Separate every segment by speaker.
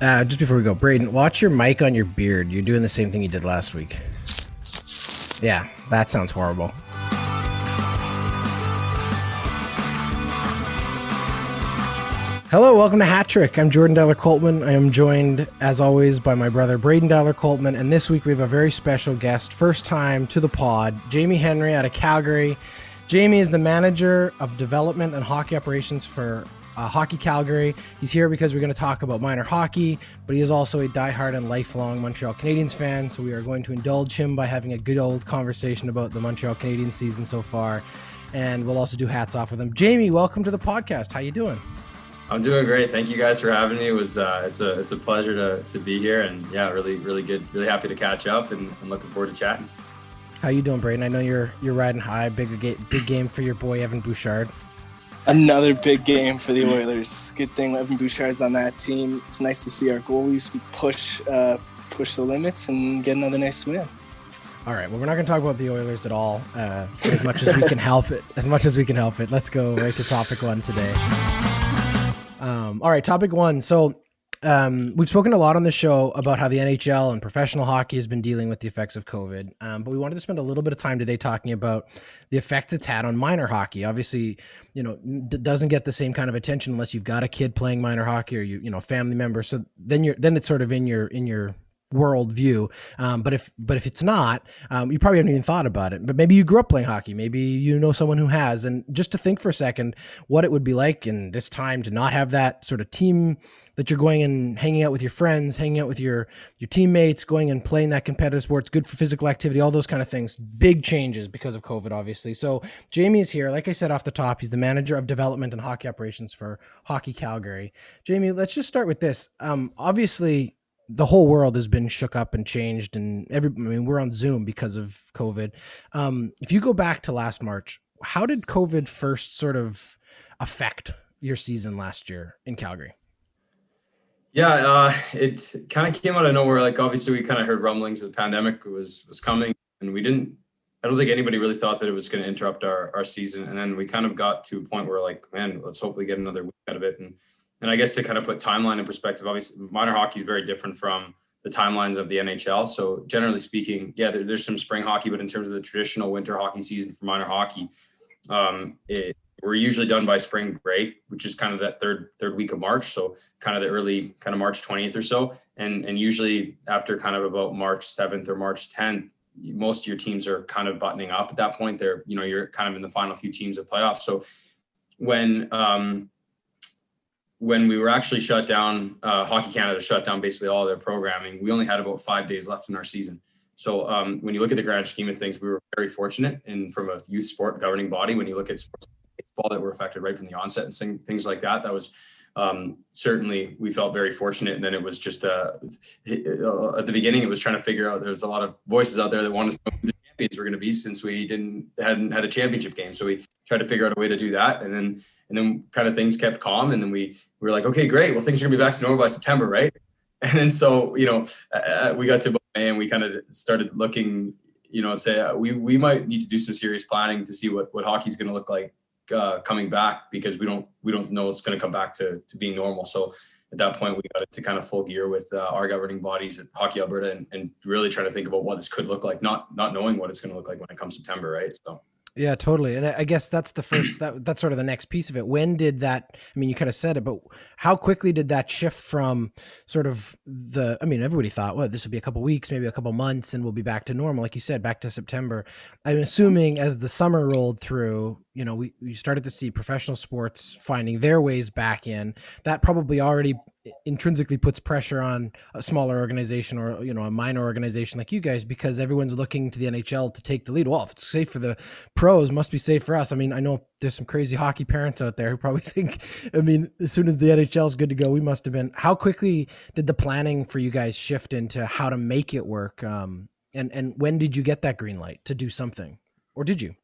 Speaker 1: Uh, just before we go, Braydon, watch your mic on your beard. You're doing the same thing you did last week. Yeah, that sounds horrible. Hello, welcome to Hat Trick. I'm Jordan Dowler Coltman. I am joined, as always, by my brother Braydon Dowler Coltman, and this week we have a very special guest, first time to the pod, Jamie Henry out of Calgary. Jamie is the manager of development and hockey operations for uh, Hockey Calgary. He's here because we're going to talk about minor hockey, but he is also a diehard and lifelong Montreal Canadiens fan. So we are going to indulge him by having a good old conversation about the Montreal Canadiens season so far, and we'll also do hats off with him. Jamie, welcome to the podcast. How you doing?
Speaker 2: I'm doing great. Thank you guys for having me. It was uh, it's a it's a pleasure to, to be here, and yeah, really really good. Really happy to catch up, and, and looking forward to chatting.
Speaker 1: How you doing, Braydon? I know you're you're riding high. Big big game for your boy Evan Bouchard.
Speaker 3: Another big game for the Oilers. Good thing Evan Bouchard's on that team. It's nice to see our goalies push uh, push the limits and get another nice win.
Speaker 1: All right. Well, we're not going to talk about the Oilers at all, uh, as much as we can help it. As much as we can help it. Let's go right to topic one today. Um, all right, topic one. So um, we've spoken a lot on the show about how the NHL and professional hockey has been dealing with the effects of COVID, um, but we wanted to spend a little bit of time today talking about the effects it's had on minor hockey. Obviously, you know, d- doesn't get the same kind of attention unless you've got a kid playing minor hockey or you, you know, family member. So then you're then it's sort of in your in your world view. Um, but if but if it's not, um, you probably haven't even thought about it. But maybe you grew up playing hockey. Maybe you know someone who has. And just to think for a second what it would be like in this time to not have that sort of team that you're going and hanging out with your friends, hanging out with your your teammates, going and playing that competitive sport. It's good for physical activity, all those kind of things. Big changes because of COVID, obviously. So Jamie is here. Like I said off the top, he's the manager of development and hockey operations for Hockey Calgary. Jamie, let's just start with this. Um, obviously the whole world has been shook up and changed and every i mean we're on zoom because of covid. Um, if you go back to last march how did covid first sort of affect your season last year in calgary?
Speaker 2: Yeah uh, it kind of came out of nowhere. Like obviously we kind of heard rumblings of the pandemic was was coming and we didn't i don't think anybody really thought that it was going to interrupt our, our season. And then we kind of got to a point where like man let's hopefully get another week out of it. And and I guess to kind of put timeline in perspective, obviously minor hockey is very different from the timelines of the NHL. So generally speaking, yeah, there, there's some spring hockey, but in terms of the traditional winter hockey season for minor hockey, um, it, we're usually done by spring break, which is kind of that third third week of March. So kind of the early kind of March 20th or so, and and usually after kind of about March 7th or March 10th, most of your teams are kind of buttoning up at that point. They're you know you're kind of in the final few teams of playoffs. So when um, when we were actually shut down, uh, Hockey Canada shut down basically all their programming. We only had about five days left in our season. So um, when you look at the grand scheme of things, we were very fortunate. And from a youth sport governing body, when you look at sports baseball that were affected right from the onset and things like that, that was um, certainly we felt very fortunate. And then it was just uh, uh, at the beginning, it was trying to figure out. There's a lot of voices out there that wanted to champions were going to be since we didn't hadn't had a championship game. So we tried to figure out a way to do that, and then and then kind of things kept calm, and then we we were like, okay, great. Well, things are gonna be back to normal by September, right? And then so you know uh, uh we got to May and we kind of started looking, you know, and say uh, we we might need to do some serious planning to see what what hockey's going to look like uh, coming back because we don't we don't know it's going to come back to to being normal. So at that point, we got into kind of full gear with uh, our governing bodies at Hockey Alberta and, and really trying to think about what this could look like, not not knowing what it's going to look like when it comes September, right? So.
Speaker 1: Yeah, totally. And I guess that's the first that that's sort of the next piece of it. When did that I mean you kind of said it, but how quickly did that shift from sort of the I mean everybody thought, well, this will be a couple weeks, maybe a couple months and we'll be back to normal like you said, back to September. I'm assuming as the summer rolled through, you know, we, we started to see professional sports finding their ways back in. That probably already intrinsically puts pressure on a smaller organization or you know a minor organization like you guys because everyone's looking to the NHL to take the lead. Well, if it's safe for the pros, must be safe for us. I mean, I know there's some crazy hockey parents out there who probably think, I mean, as soon as the NHL is good to go, we must have been. How quickly did the planning for you guys shift into how to make it work? Um, and and when did you get that green light to do something, or did you?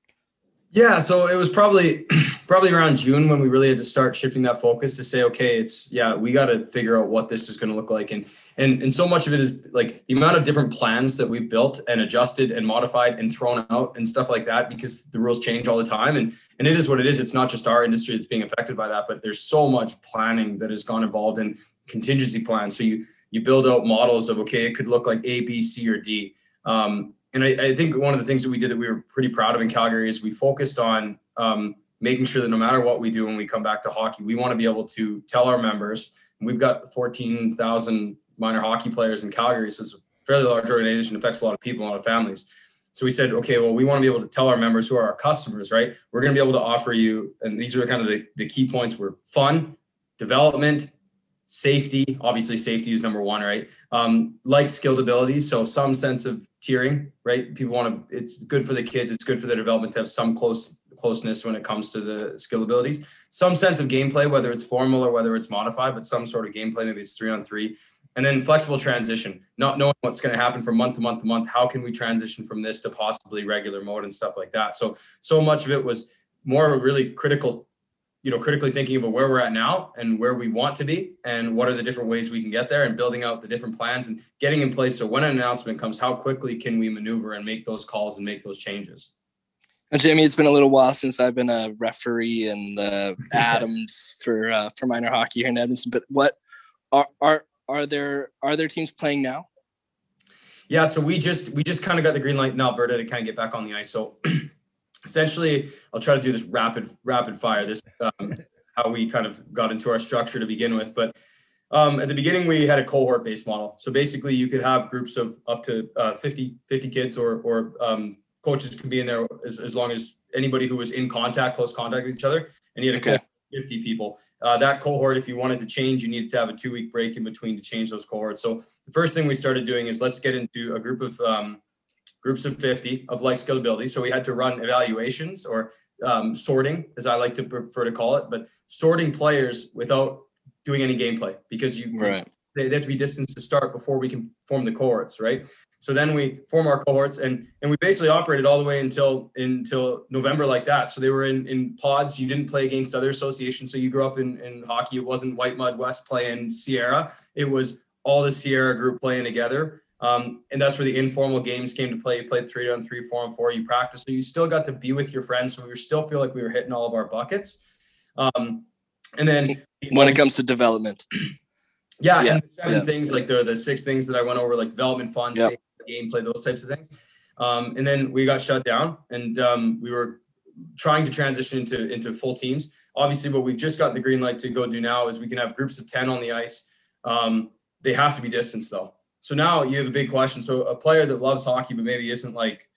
Speaker 2: Yeah, so it was probably probably around June when we really had to start shifting that focus to say, okay, it's yeah, we got to figure out what this is going to look like, and and and so much of it is like the amount of different plans that we've built and adjusted and modified and thrown out and stuff like that because the rules change all the time, and and it is what it is. It's not just our industry that's being affected by that, but there's so much planning that has gone involved in contingency plans. So you you build out models of okay, it could look like A, B, C, or D. Um, and I, I, think one of the things that we did that we were pretty proud of in Calgary is we focused on um, making sure that no matter what we do when we come back to hockey, we want to be able to tell our members. We've got 14,000 minor hockey players in Calgary, so it's a fairly large organization, affects a lot of people, a lot of families. So we said, okay, well, we want to be able to tell our members who are our customers, right? We're going to be able to offer you, and these are kind of the, the key points were fun, development, safety obviously safety is number one right? Um, like skilled abilities so some sense of tiering right? People want to it's good for the kids it's good for their development to have some close closeness when it comes to the skill abilities. Some sense of gameplay whether it's formal or whether it's modified but some sort of gameplay maybe it's three on three. And then flexible transition not knowing what's going to happen from month to month to month how can we transition from this to possibly regular mode and stuff like that? So so much of it was more really critical you know critically thinking about where we're at now and where we want to be and what are the different ways we can get there and building out the different plans and getting in place so when an announcement comes how quickly can we maneuver and make those calls and make those changes
Speaker 3: and Jamie, it's been a little while since I've been a referee in the Adams for uh, for minor hockey here in Edmonton. But what are are are there are there teams playing now?
Speaker 2: Yeah, so we just we just kind of got the green light in Alberta to kind of get back on the ice. So essentially, I'll try to do this rapid rapid fire. This um, how we kind of got into our structure to begin with, but. Um, at the beginning, we had a cohort based model. So basically, you could have groups of up to uh, 50, 50 kids, or, or um, coaches could be in there as, as long as anybody who was in contact, close contact with each other. And you had a okay. 50 people. Uh, that cohort, if you wanted to change, you needed to have a two week break in between to change those cohorts. So the first thing we started doing is let's get into a group of um, groups of 50 of like skill ability. So we had to run evaluations or um, sorting, as I like to prefer to call it, but sorting players without doing any gameplay because you
Speaker 3: right.
Speaker 2: they, they have to be distanced to start before we can form the cohorts, right? So then we form our cohorts and and we basically operated all the way until until November like that. So they were in in pods. You didn't play against other associations. So you grew up in in hockey. It wasn't Whitemud West playing Sierra. It was all the Sierra group playing together. Um, and that's where the informal games came to play. You played three on three, four on four. You practiced, so you still got to be with your friends. So we still feel like we were hitting all of our buckets. Um, and then
Speaker 3: when it comes to development,
Speaker 2: yeah, yeah. and the seven yeah. things like the the six things that I went over, like development, fun, yep. gameplay, those types of things. Um, and then we got shut down, and um, we were trying to transition into into full teams. Obviously, what we've just got the green light to go do now is we can have groups of ten on the ice. Um, they have to be distanced though. So now you have a big question. So a player that loves hockey but maybe isn't like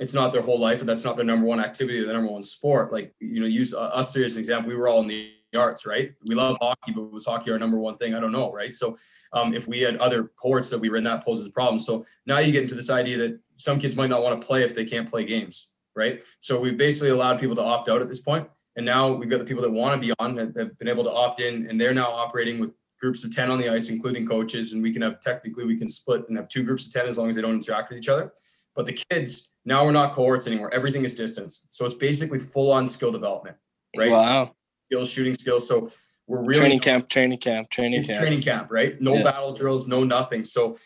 Speaker 2: it's not their whole life or that's not their number one activity or their number one sport. Like you know, use us three as an example. We were all in the arts, right? We love hockey, but was hockey our number one thing? I don't know, right? So um, if we had other cohorts that we were in, that poses a problem. So now you get into this idea that some kids might not want to play if they can't play games, right? So we've basically allowed people to opt out at this point, and now we've got the people that want to be on have, have been able to opt in, and they're now operating with groups of 10 on the ice, including coaches. And we can have technically we can split and have two groups of 10 as long as they don't interact with each other. But the kids, now we're not cohorts anymore. Everything is distance. So it's basically full on skill development, right?
Speaker 3: Wow.
Speaker 2: Skills, shooting skills. So we're really
Speaker 3: training camp, training camp, training
Speaker 2: it's
Speaker 3: camp.
Speaker 2: training camp, right? No yeah. battle drills, no nothing. So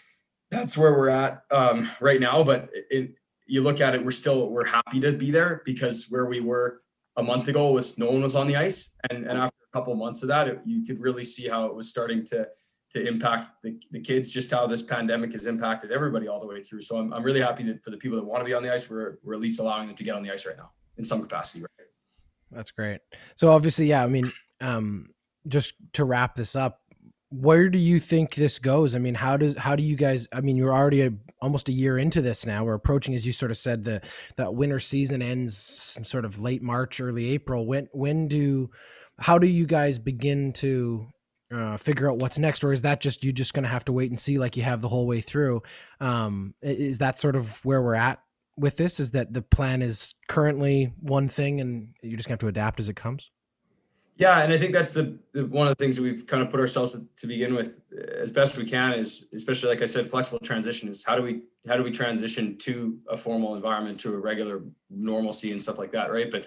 Speaker 2: that's where we're at um, right now. But it, you look at it, we're still we're happy to be there because where we were a month ago was no one was on the ice, and and after a couple months of that, it, you could really see how it was starting to to impact the, the kids, just how this pandemic has impacted everybody all the way through. So I'm, I'm really happy that for the people that want to be on the ice, we're, we're at least allowing them to get on the ice right now in some capacity. Right?
Speaker 1: That's great. So obviously, yeah, I mean, um, just to wrap this up, where do you think this goes? I mean, how does how do you guys? I mean, you're already a, almost a year into this now. We're approaching, as you sort of said, the that winter season ends sort of late March, early April. When when do how do you guys begin to uh, figure out what's next, or is that just you just going to have to wait and see like you have the whole way through? Um, is that sort of where we're at with this? Is that the plan is currently one thing, and you just have to adapt as it comes?
Speaker 2: Yeah, and I think that's the, the one of the things that we've kind of put ourselves to begin with as best we can is especially like I said, flexible transition is how do we how do we transition to a formal environment to a regular normalcy and stuff like that, right? But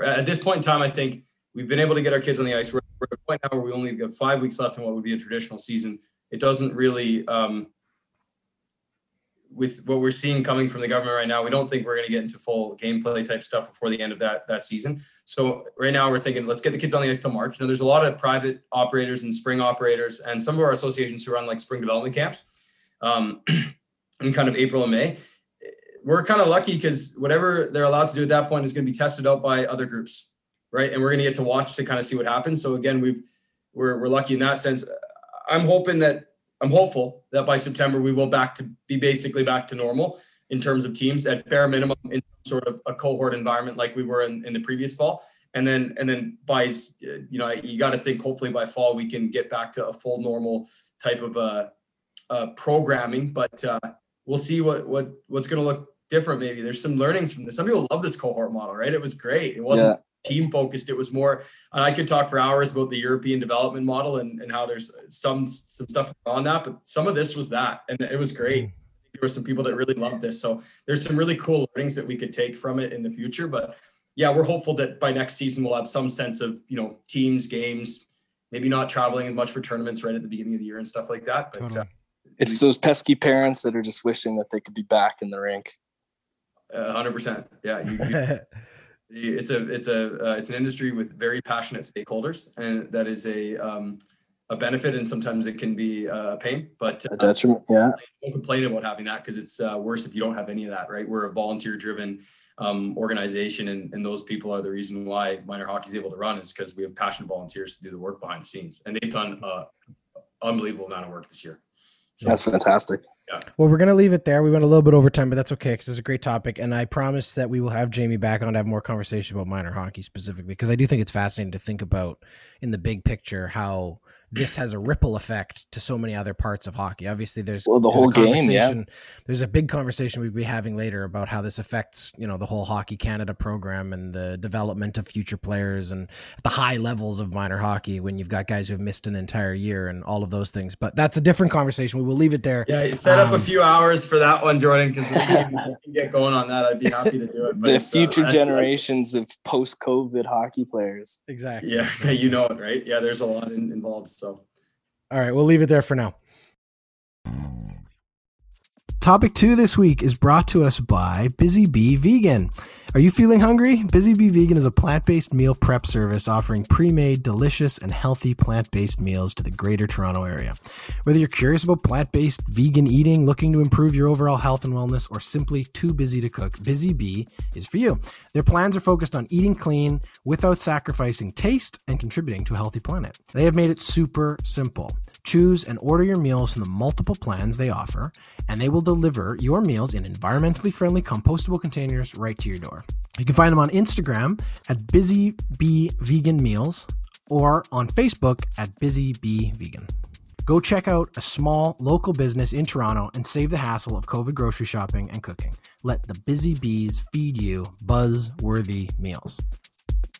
Speaker 2: at this point in time, I think we've been able to get our kids on the ice. We're, we're at a point now where we only have five weeks left in what would be a traditional season. It doesn't really um, with what we're seeing coming from the government right now, we don't think we're going to get into full gameplay type stuff before the end of that that season. So right now we're thinking let's get the kids on the ice till March. Now there's a lot of private operators and spring operators and some of our associations who run like spring development camps um, in kind of April and May. We're kind of lucky because whatever they're allowed to do at that point is going to be tested out by other groups, right? And we're going to get to watch to kind of see what happens. So again, we've we're we're lucky in that sense. I'm hoping that I'm hopeful that by September we will back to be basically back to normal in terms of teams at bare minimum in sort of a cohort environment like we were in, in the previous fall. And then and then by you know you got to think hopefully by fall we can get back to a full normal type of uh, uh programming. But uh, we'll see what what what's going to look different. Maybe there's some learnings from this. Some people love this cohort model, right? It was great. It wasn't. Yeah team focused. It was more. and I could talk for hours about the European development model and, and how there's some some stuff on that, but some of this was that, and it was great. Mm. There were some people that really loved this, so there's some really cool learnings that we could take from it in the future. But yeah, we're hopeful that by next season we'll have some sense of you know teams, games, maybe not traveling as much for tournaments right at the beginning of the year and stuff like that. But totally. uh,
Speaker 3: it's those pesky parents that are just wishing that they could be back in the rink.
Speaker 2: hundred percent. Yeah. You, you, it's a it's a uh, it's an industry with very passionate stakeholders, and that is a um, a benefit, and sometimes it can be a pain. But
Speaker 3: uh, a detriment, yeah.
Speaker 2: Don't complain about having that because it's uh, worse if you don't have any of that, right? We're a volunteer-driven um, organization, and, and those people are the reason why minor hockey is able to run is because we have passionate volunteers to do the work behind the scenes, and they've done an unbelievable amount of work this year.
Speaker 3: So, That's fantastic.
Speaker 1: Yeah. Well, we're going to leave it there. We went a little bit over time, but that's okay because it's a great topic. And I promise that we will have Jamie back on to have more conversation about minor hockey specifically because I do think it's fascinating to think about in the big picture how this has a ripple effect to so many other parts of hockey. Obviously, there's
Speaker 3: well, the
Speaker 1: there's
Speaker 3: whole game. Yeah,
Speaker 1: there's a big conversation we'll be having later about how this affects you know the whole Hockey Canada program and the development of future players and the high levels of minor hockey when you've got guys who have missed an entire year and all of those things. But that's a different conversation. We will leave it there.
Speaker 2: Yeah, set up um, a few hours for that one, Jordan, because we can get going on that. I'd be happy to do it.
Speaker 3: the uh, future uh, generations that's, of post-COVID hockey players.
Speaker 1: Exactly.
Speaker 2: Yeah, you know it, right? Yeah, there's a lot in, involved. So,
Speaker 1: all right, we'll leave it there for now. Topic two this week is brought to us by Busy Bee Vegan. Are you feeling hungry? Busy Bee Vegan is a plant based meal prep service offering pre made, delicious, and healthy plant based meals to the greater Toronto area. Whether you're curious about plant based vegan eating, looking to improve your overall health and wellness, or simply too busy to cook, Busy Bee is for you. Their plans are focused on eating clean without sacrificing taste and contributing to a healthy planet. They have made it super simple. Choose and order your meals from the multiple plans they offer, and they will deliver your meals in environmentally friendly compostable containers right to your door. You can find them on Instagram at Busy Bee Vegan Meals or on Facebook at Busy Bee Vegan. Go check out a small local business in Toronto and save the hassle of COVID grocery shopping and cooking. Let the busy bees feed you buzz worthy meals.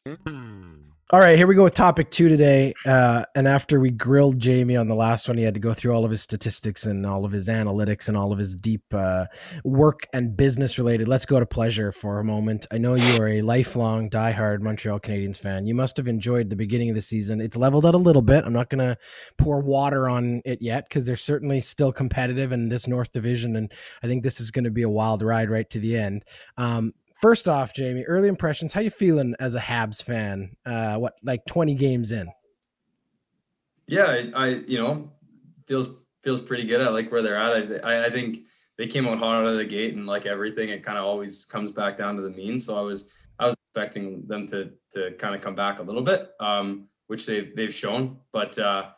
Speaker 1: Mm. All right, here we go with topic two today. Uh, and after we grilled Jamie on the last one, he had to go through all of his statistics and all of his analytics and all of his deep uh, work and business related. Let's go to pleasure for a moment. I know you are a lifelong, diehard Montreal Canadiens fan. You must have enjoyed the beginning of the season. It's leveled out a little bit. I'm not going to pour water on it yet because they're certainly still competitive in this North Division. And I think this is going to be a wild ride right to the end. Um, First off, Jamie, early impressions. How you feeling as a Habs fan? Uh, what like twenty games in?
Speaker 2: Yeah, I, I you know feels feels pretty good. I like where they're at. I, I think they came out hot out of the gate, and like everything, it kind of always comes back down to the mean. So I was I was expecting them to to kind of come back a little bit, um, which they they've shown. But uh,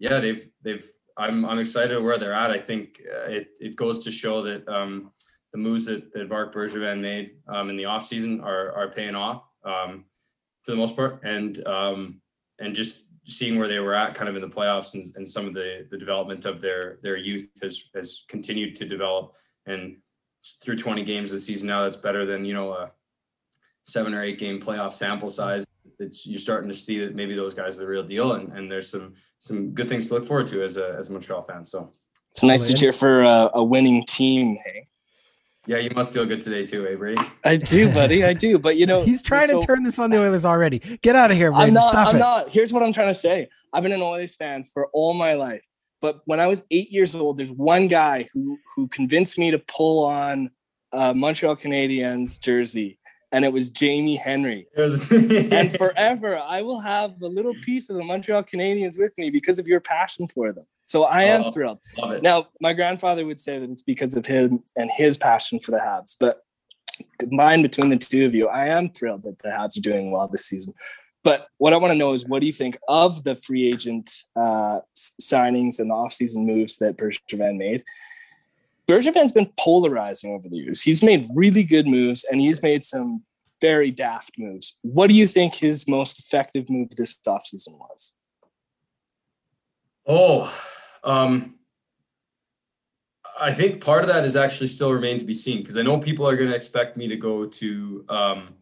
Speaker 2: yeah, they've they've I'm I'm excited where they're at. I think uh, it it goes to show that um, the moves that, that Marc Bergevin made um, in the offseason are are paying off um, for the most part, and um, and just seeing where they were at kind of in the playoffs and, and some of the the development of their their youth has has continued to develop and through 20 games this season now that's better than you know a seven or eight game playoff sample size it's you're starting to see that maybe those guys are the real deal, and, and there's some some good things to look forward to as a as a Montreal fan. So
Speaker 3: it's nice to cheer for a, a winning team. Hey?
Speaker 2: Yeah, you must feel good today too, eh, Brady?
Speaker 3: I do, buddy. I do. But you know,
Speaker 1: he's trying so, to turn this on the Oilers already. Get out of here, Brady.
Speaker 3: I'm not.
Speaker 1: Stop
Speaker 3: I'm
Speaker 1: it.
Speaker 3: not. Here's what I'm trying to say. I've been an Oilers fan for all my life. But when I was eight years old, there's one guy who who convinced me to pull on a Montreal Canadiens jersey, and it was Jamie Henry. Was, and forever, I will have a little piece of the Montreal Canadiens with me because of your passion for them. So I am oh, thrilled. Now, my grandfather would say that it's because of him and his passion for the Habs, but combined between the two of you, I am thrilled that the Habs are doing well this season. But what I want to know is what do you think of the free agent uh, signings and the offseason moves that Bergevin made? Bergevin's been polarizing over the years. He's made really good moves and he's made some very daft moves. What do you think his most effective move this offseason was?
Speaker 2: Oh, um, I think part of that is actually still remain to be seen because I know people are going to expect me to go to um,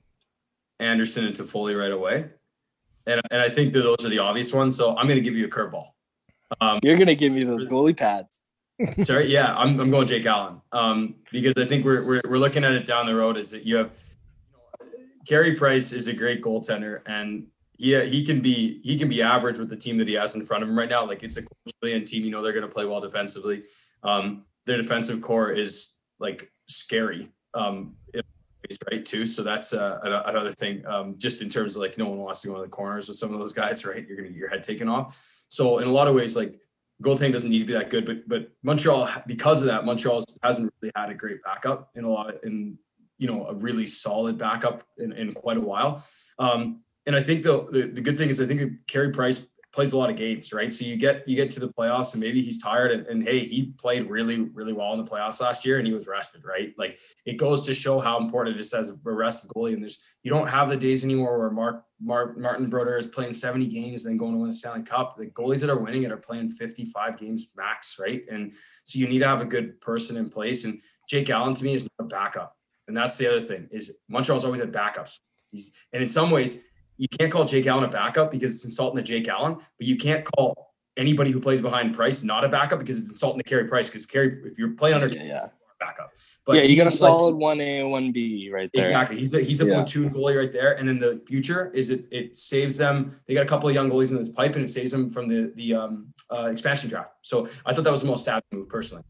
Speaker 2: Anderson and Toffoli right away and and I think that those are the obvious ones. So I'm going to give you a curveball.
Speaker 3: Um, You're going to give me those goalie pads.
Speaker 2: Sorry, yeah, I'm, I'm going Jake Allen um, because I think we're, we're we're looking at it down the road. Is that you have Carey Price is a great goaltender and he he can be he can be average with the team that he has in front of him right now. Like it's a Julien team, you know they're going to play well defensively. Um, their defensive corps is like scary. Um, right too. So that's uh, another thing. Um, just in terms of like no one wants to go in the corners with some of those guys, right? You're gonna get your head taken off. So in a lot of ways, like goaltending doesn't need to be that good, but but Montreal because of that, Montreal hasn't really had a great backup in a lot of, in you know a really solid backup in, in quite a while. Um, and I think the, the, the good thing is I think Carey Price plays a lot of games, right? So you get you get to the playoffs and maybe he's tired and, and hey, he played really, really well in the playoffs last year and he was rested, right? Like it goes to show how important it is as a rested goalie. And there's you don't have the days anymore where Mark, Mark Martin Brodeur is playing 70 games and then going to win the Stanley Cup. The goalies that are winning it are playing 55 games max, right? And so you need to have a good person in place. And Jake Allen to me is not a backup. And that's the other thing is Montreal's always had backups. He's and in some ways you can't call Jake Allen a backup because it's insulting to Jake Allen, but you can't call anybody who plays behind Price not a backup because it's insulting to Carey Price because Carey, if you're playing under,
Speaker 3: yeah, yeah.
Speaker 2: backup.
Speaker 3: But yeah, you got a solid one A and one B right there.
Speaker 2: Exactly. He's a he's a yeah. platoon goalie right there. And then the future is it it saves them. They got a couple of young goalies in this pipe, and it saves them from the the um, uh, expansion draft. So I thought that was the most savvy move personally.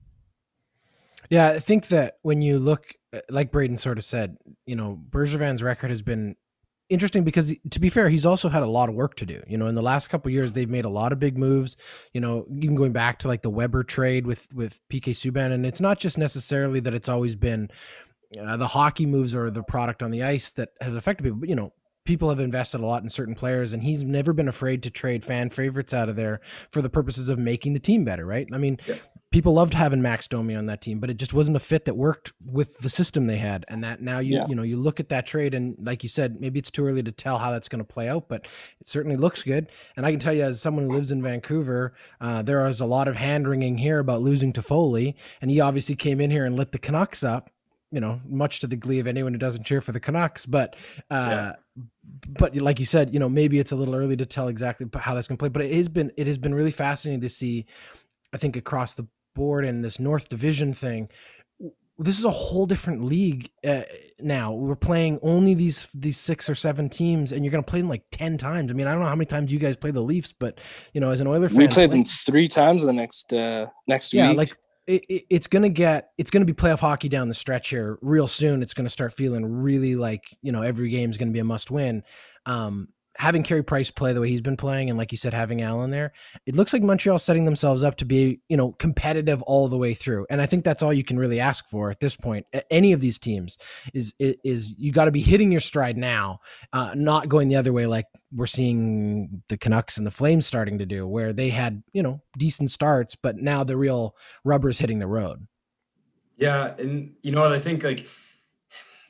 Speaker 1: Yeah, I think that when you look, uh, like Braydon sort of said, you know, Bergevin's record has been interesting because to be fair he's also had a lot of work to do. You know in the last couple years they've made a lot of big moves. You know even going back to like the weber trade with with pk subban and it's not just necessarily that it's always been uh, the hockey moves or the product on the ice that has affected people but you know people have invested a lot in certain players and he's never been afraid to trade fan favorites out of there for the purposes of making the team better right? I mean yeah people loved having Max Domi on that team, but it just wasn't a fit that worked with the system they had. And that now you yeah. you know you look at that trade and like you said, maybe it's too early to tell how that's going to play out, but it certainly looks good. And I can tell you, as someone who lives in Vancouver, uh, there was a lot of hand wringing here about losing Toffoli, and he obviously came in here and lit the Canucks up. You know, much to the glee of anyone who doesn't cheer for the Canucks, but. Uh, yeah but like you said, you know, maybe it's a little early to tell exactly how that's going to play. But it has been it has been really fascinating to see. I think across the board and this North Division thing, this is a whole different league uh, now. We're playing only these these six or seven teams, and you're going to play them like ten times. I mean, I don't know how many times you guys play the Leafs, but you know, as an Oiler fan,
Speaker 3: we played them three times in the next uh, next
Speaker 1: yeah,
Speaker 3: week.
Speaker 1: like it, it, it's going to get it's going to be playoff hockey down the stretch here real soon. It's going to start feeling really like you know every game is going to be a must win. Um, having Carey Price play the way he's been playing, and like you said, having Allen there, it looks like Montreal setting themselves up to be, you know, competitive all the way through. And I think that's all you can really ask for at this point. Any of these teams is is you got to be hitting your stride now, uh, not going the other way like we're seeing the Canucks and the Flames starting to do, where they had you know decent starts, but now the real rubber is hitting the road.
Speaker 2: Yeah, and you know what I think like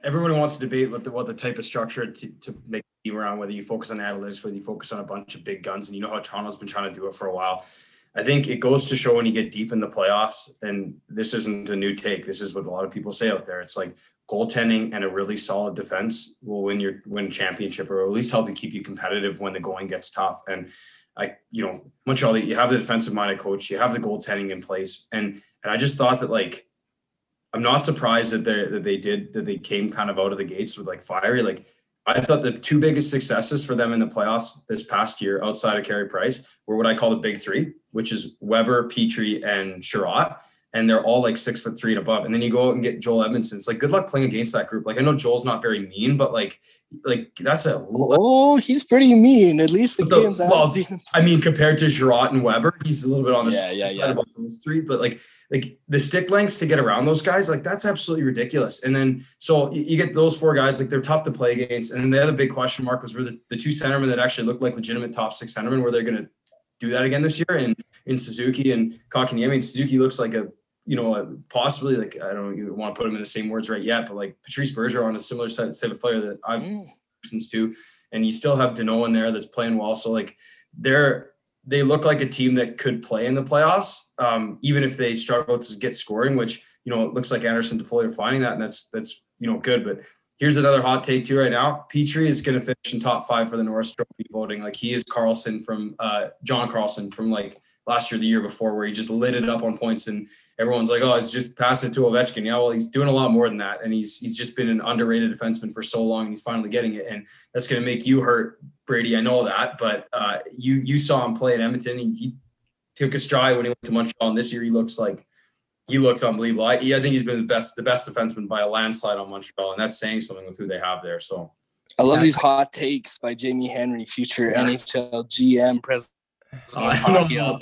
Speaker 2: everyone wants to debate what the what the type of structure to, to make team around, whether you focus on analytics, whether you focus on a bunch of big guns, and you know how Toronto's been trying to do it for a while. I think it goes to show when you get deep in the playoffs, and this isn't a new take. This is what a lot of people say out there. It's like goaltending and a really solid defense will win your win championship or at least help you keep you competitive when the going gets tough. And I, you know, Montreal, you have the defensive minded coach, you have the goaltending in place, and and I just thought that like I'm not surprised that they that they did that they came kind of out of the gates with like fiery. Like I thought the two biggest successes for them in the playoffs this past year, outside of Carey Price, were what I call the big three, which is Weber, Petry, and Chiarot and they're all like six foot three and above. And then you go out and get Joel Edmondson. It's like good luck playing against that group. Like I know Joel's not very mean, but like like that's a
Speaker 3: oh he's pretty mean. At least the, the games well,
Speaker 2: I mean, compared to Girard and Weber, he's a little bit on the
Speaker 3: yeah, yeah, yeah.
Speaker 2: about those three. But like like the stick lengths to get around those guys, like that's absolutely ridiculous. And then so you get those four guys, like they're tough to play against. And then the other big question mark was were the, the two centermen that actually looked like legitimate top six centermen, were they gonna do that again this year? And in Suzuki and Kotkaniemi, I mean, Suzuki looks like a you know, possibly like I don't even want to put him in the same words right yet, but like Patrice Bergeron on a similar type of player that I've mm. to, and you still have Danault in there that's playing well. So like they're they look like a team that could play in the playoffs, um, even if they struggle to get scoring. Which you know it looks like Anderson Toffoli are finding that, and that's that's you know good. But here's another hot take too right now. Petry is going to finish in top five for the Norris Trophy voting. Like he is Carlson from uh, John Carlson from like last year, the year before, where he just lit it up on points, and everyone's like, "Oh, he's just passed it to Ovechkin." Yeah, well, he's doing a lot more than that, and he's he's just been an underrated defenseman for so long, and he's finally getting it, and that's going to make you hurt, Brady. I know that, but uh, you you saw him play at Edmonton. He, he, took a stride when he went to Montreal, and this year he looks like he looks unbelievable. I, I think he's been the best the best defenseman by a landslide on Montreal, and that's saying something with who they have there. So.
Speaker 3: I love these hot takes by Jamie Henry, future yeah. NHL GM, president
Speaker 2: I don't know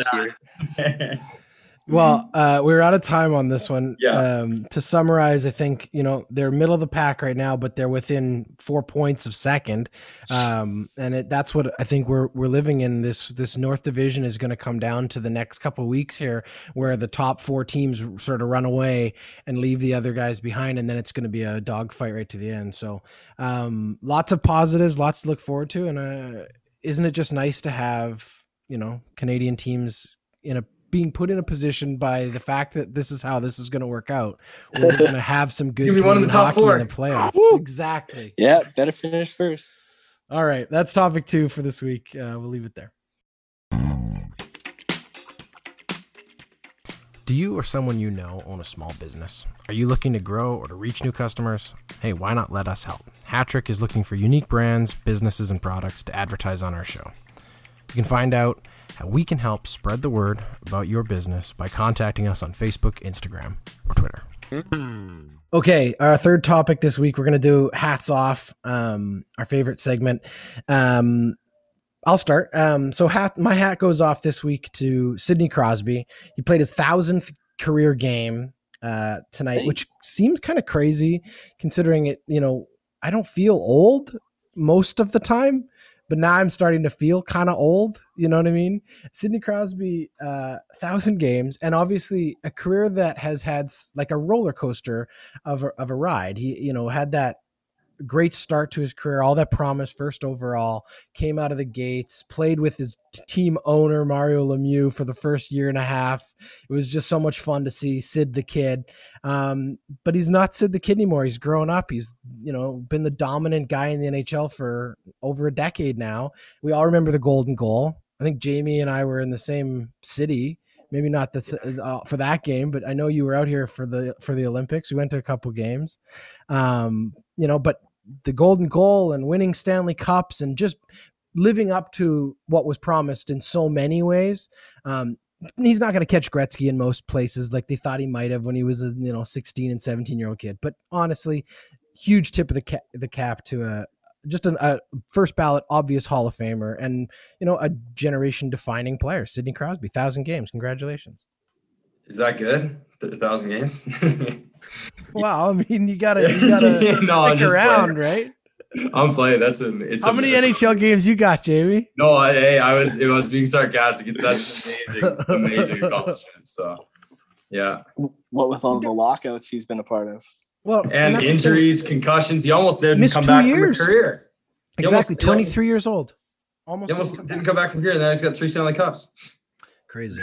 Speaker 2: that.
Speaker 1: well, uh, we're out of time on this one. Yeah. Um, to summarize, I think you know they're middle of the pack right now, but they're within four points of second, um, and it, that's what I think we're we're living in. This this North Division is going to come down to the next couple weeks here, where the top four teams sort of run away and leave the other guys behind, and then it's going to be a dogfight right to the end. So, um, lots of positives, lots to look forward to, and uh, isn't it just nice to have you know Canadian teams in a being put in a position by the fact that this is how this is going to work out. We're going to have some good
Speaker 2: one of the top four.
Speaker 1: in the playoffs. exactly.
Speaker 3: Yeah, better finish first.
Speaker 1: All right, that's topic two for this week. Uh, we'll leave it there. Do you or someone you know own a small business? Are you looking to grow or to reach new customers? Hey, why not let us help? Hatrick is looking for unique brands, businesses, and products to advertise on our show. You can find out how we can help spread the word about your business by contacting us on Facebook, Instagram, or Twitter. Okay, our third topic this week, we're going to do hats off, um, our favorite segment. Um, I'll start. Um, so hat, my hat goes off this week to Sidney Crosby. He played his thousandth career game uh, tonight, which seems kind of crazy considering it. You know, I don't feel old most of the time but now I'm starting to feel kind of old. You know what I mean? Sidney Crosby, uh, thousand games, and obviously a career that has had like a roller coaster of a, of a ride. He, you know, had that great start to his career, all that promise, first overall, came out of the gates, played with his team owner Mario Lemieux for the first year and a half. It was just so much fun to see Sid the kid. Um, but he's not Sid the kid anymore. He's grown up. He's you know been the dominant guy in the NHL for over a decade now. We all remember the golden goal. I think Jamie and I were in the same city maybe not uh, for that game, but I know you were out here for the for the Olympics. We went to a couple games, um, you know. But the golden goal and winning Stanley Cups and just living up to what was promised in so many ways. Um, he's not going to catch Gretzky in most places like they thought he might have when he was a you know 16 and 17 year old kid. But honestly, huge tip of the cap, the cap to a just an, a first ballot obvious Hall of Famer and you know a generation defining player, Sidney Crosby, thousand games. Congratulations.
Speaker 2: Is that good? A thousand games.
Speaker 1: wow, I mean, you gotta you gotta no, stick around,
Speaker 2: playing. right? I'm playing. That's a. It's
Speaker 1: how
Speaker 2: a,
Speaker 1: many NHL games you got, Jamie?
Speaker 2: No, I, hey, I was it was being sarcastic. It's that's amazing, amazing accomplishment. So, yeah.
Speaker 3: What with all the lockouts he's been a part of?
Speaker 2: Well, and, and injuries, concussions. He almost didn't Missed come back years. from a career.
Speaker 1: He exactly, almost, 23 years old.
Speaker 2: Almost, he almost didn't come back from here. And now he's got three Stanley Cups.
Speaker 1: Crazy.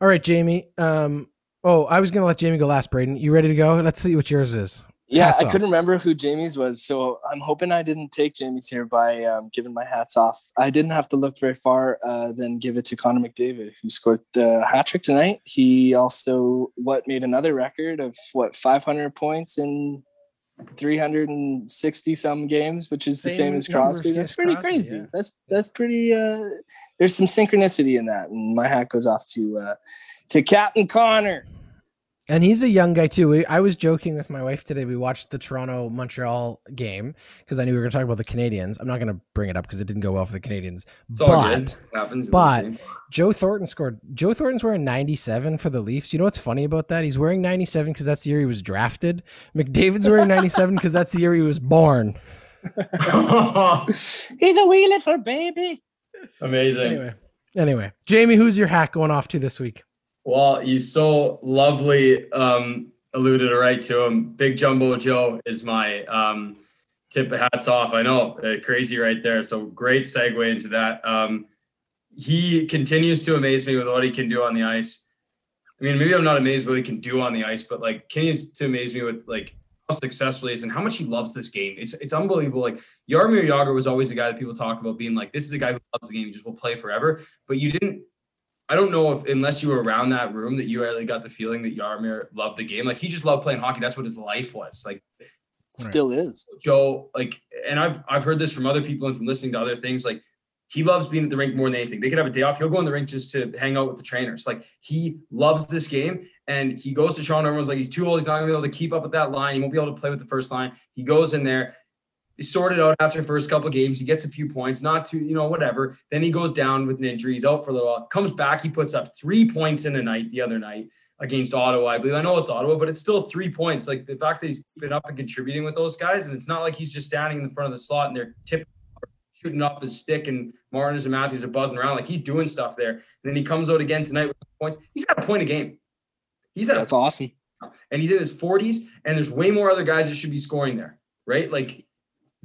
Speaker 1: All right, Jamie. Um, oh, I was gonna let Jamie go last. Braydon, you ready to go? Let's see what yours is.
Speaker 3: Yeah,
Speaker 1: Hats
Speaker 3: I
Speaker 1: off.
Speaker 3: couldn't remember who Jamie's was, so I'm hoping I didn't take Jamie's here by um, giving my hats off. I didn't have to look very far, uh, then give it to Connor McDavid, who scored the hat trick tonight. He also what made another record of what 500 points in 360 some games, which is the
Speaker 1: Same
Speaker 3: same as Crosby. That's pretty
Speaker 1: Crosby,
Speaker 3: crazy.
Speaker 1: yeah.
Speaker 3: That's that's pretty. Uh, there's some synchronicity in that, and my hat goes off to uh, to Captain Connor.
Speaker 1: And he's a young guy too. We, I was joking with my wife today. We watched the Toronto Montreal game because I knew we were going to talk about the Canadiens. I'm not going to bring it up because it didn't go well for the Canadiens.
Speaker 2: It's all
Speaker 1: But
Speaker 2: good. It happens. in
Speaker 1: but- Joe Thornton scored. Joe Thornton's wearing 97 for the Leafs. You know what's funny about that? He's wearing 97 because that's the year he was drafted. McDavid's wearing 97 because that's the year he was born.
Speaker 3: He's a wheeling for baby.
Speaker 2: Amazing.
Speaker 1: Anyway, anyway, Jamie, who's your hack going off to this week?
Speaker 2: Well, you so lovely um, alluded right to him. Big Jumbo Joe is my um, tip of hats off. I know, uh, crazy right there. So great segue into that. Um, he continues to amaze me with what he can do on the ice. I mean, maybe I'm not amazed what he can do on the ice, but like continues to amaze me with like how successful he is and how much he loves this game. It's it's unbelievable. Like Jaromir Jagr was always the guy that people talk about being like, this is a guy who loves the game. Just will play forever. But you didn't I don't know if unless you were around that room that you really got the feeling that Jaromir loved the game. Like he just loved playing hockey. That's what his life was. Like
Speaker 3: Still is.
Speaker 2: Joe, like, and I've I've heard this from other people and from listening to other things. Like he loves being at the rink more than anything. They could have a day off. He'll go in the rink just to hang out with the trainers. Like he loves this game. And he goes to Toronto. Everyone's like, he's too old. He's not gonna be able to keep up with that line. He won't be able to play with the first line. He goes in there. He's sorted out after the first couple of games. He gets a few points, not too, you know, whatever. Then he goes down with an injury. He's out for a little while. Comes back. He puts up three points in a night the other night against Ottawa. I believe. I know it's Ottawa, but it's still three points. Like the fact that he's keeping up and contributing with those guys, and it's not like he's just standing in the front of the slot and they're tipping, shooting off his stick, and Martins and Matthews are buzzing around. Like he's doing stuff there. And then he comes out again tonight with points. He's got a point a game. He's at a
Speaker 3: That's awesome.
Speaker 2: and he's in his 40s, and there's way more other guys that should be scoring there, right? Like,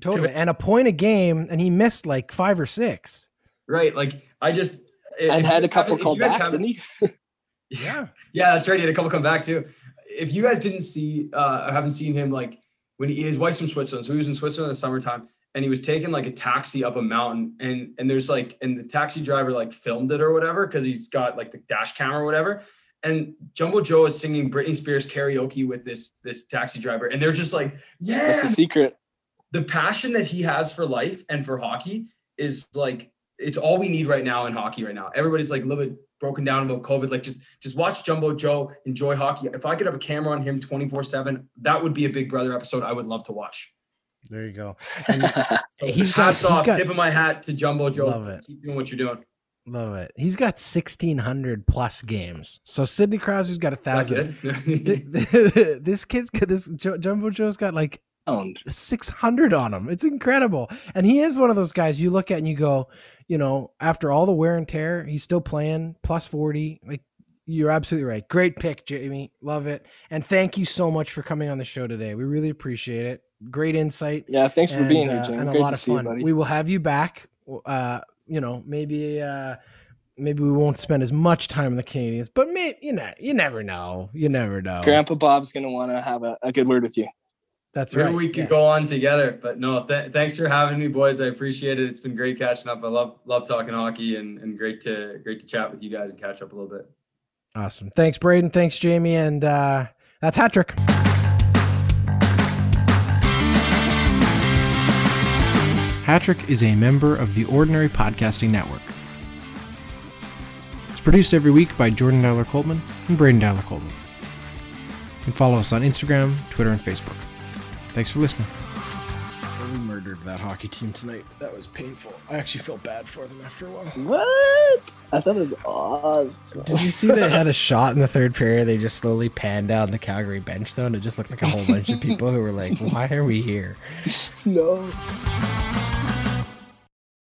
Speaker 1: Totally. And a point a game, and he missed like five or six.
Speaker 2: right? Like, I just
Speaker 3: And
Speaker 2: if
Speaker 3: had a couple
Speaker 2: haven't-
Speaker 3: called back, didn't he?
Speaker 1: Yeah.
Speaker 2: Yeah, that's right. He had a couple come back too. If you guys didn't see, uh, or haven't seen him, like when he, his wife's from Switzerland, so he was in Switzerland in the summertime, and he was taking like a taxi up a mountain, and and there's like, and the taxi driver like filmed it or whatever because he's got like the dash camera or whatever, and Jumbo Joe is singing Britney Spears karaoke with this this taxi driver, and they're just like, yeah,
Speaker 3: That's the secret.
Speaker 2: The passion that he has for life and for hockey is like it's all we need right now in hockey right now. Everybody's like a little bit broken down about COVID. Like just just watch Jumbo Joe enjoy hockey. If I could have a camera on him 24-7, that would be a big brother episode I would love to watch.
Speaker 1: There you go.
Speaker 2: So
Speaker 1: He's got-
Speaker 2: hats
Speaker 1: he's
Speaker 2: off,
Speaker 1: got-
Speaker 2: tip of my hat to Jumbo Joe.
Speaker 1: Love it.
Speaker 2: Keep doing what you're doing.
Speaker 1: Love it. He's got 1,600 plus games. So Sidney Crosby's got a thousand. this kid's got this Jumbo Joe's got like
Speaker 3: Owned.
Speaker 1: 600 on him. It's incredible. And he is one of those guys you look at and you go, you know, after all the wear and tear, he's still playing plus 40. Like you're absolutely right. Great pick, Jamie. Love it. And thank you so much for coming on the show today. We really appreciate it. Great insight.
Speaker 3: Yeah, thanks for being here,
Speaker 1: uh,
Speaker 3: Jim.
Speaker 1: and a lot
Speaker 3: to
Speaker 1: of
Speaker 3: see you,
Speaker 1: fun.
Speaker 3: buddy.
Speaker 1: We will have you back. Uh, you know, maybe uh maybe we won't spend as much time in the Canadiens, but maybe you know, you never know. You never know.
Speaker 3: Grandpa Bob's gonna want to have a, a good word with you.
Speaker 1: That's
Speaker 2: Maybe
Speaker 1: right.
Speaker 2: we could
Speaker 1: yes.
Speaker 2: go on together, but no. Th- thanks for having me, boys. I appreciate it. It's been great catching up. I love love talking hockey, and, and great to great to chat with you guys and catch up a little bit.
Speaker 1: Awesome. Thanks, Braydon. Thanks, Jamie. And uh, that's hat trick. Hattrick is a member of the Ordinary Podcasting Network. It's produced every week by Jordan Dowler Coltman and Braydon Dowler Coltman. And follow us on Instagram, Twitter, and Facebook. Thanks for listening. We murdered that hockey team tonight. That was painful. I actually felt bad for them after a while.
Speaker 3: What? I thought it was awesome.
Speaker 1: Did you see they had a shot in the third period? They just slowly panned down the Calgary bench, though, and it just looked like a whole bunch of people who were like, "Why are we here?"
Speaker 3: no.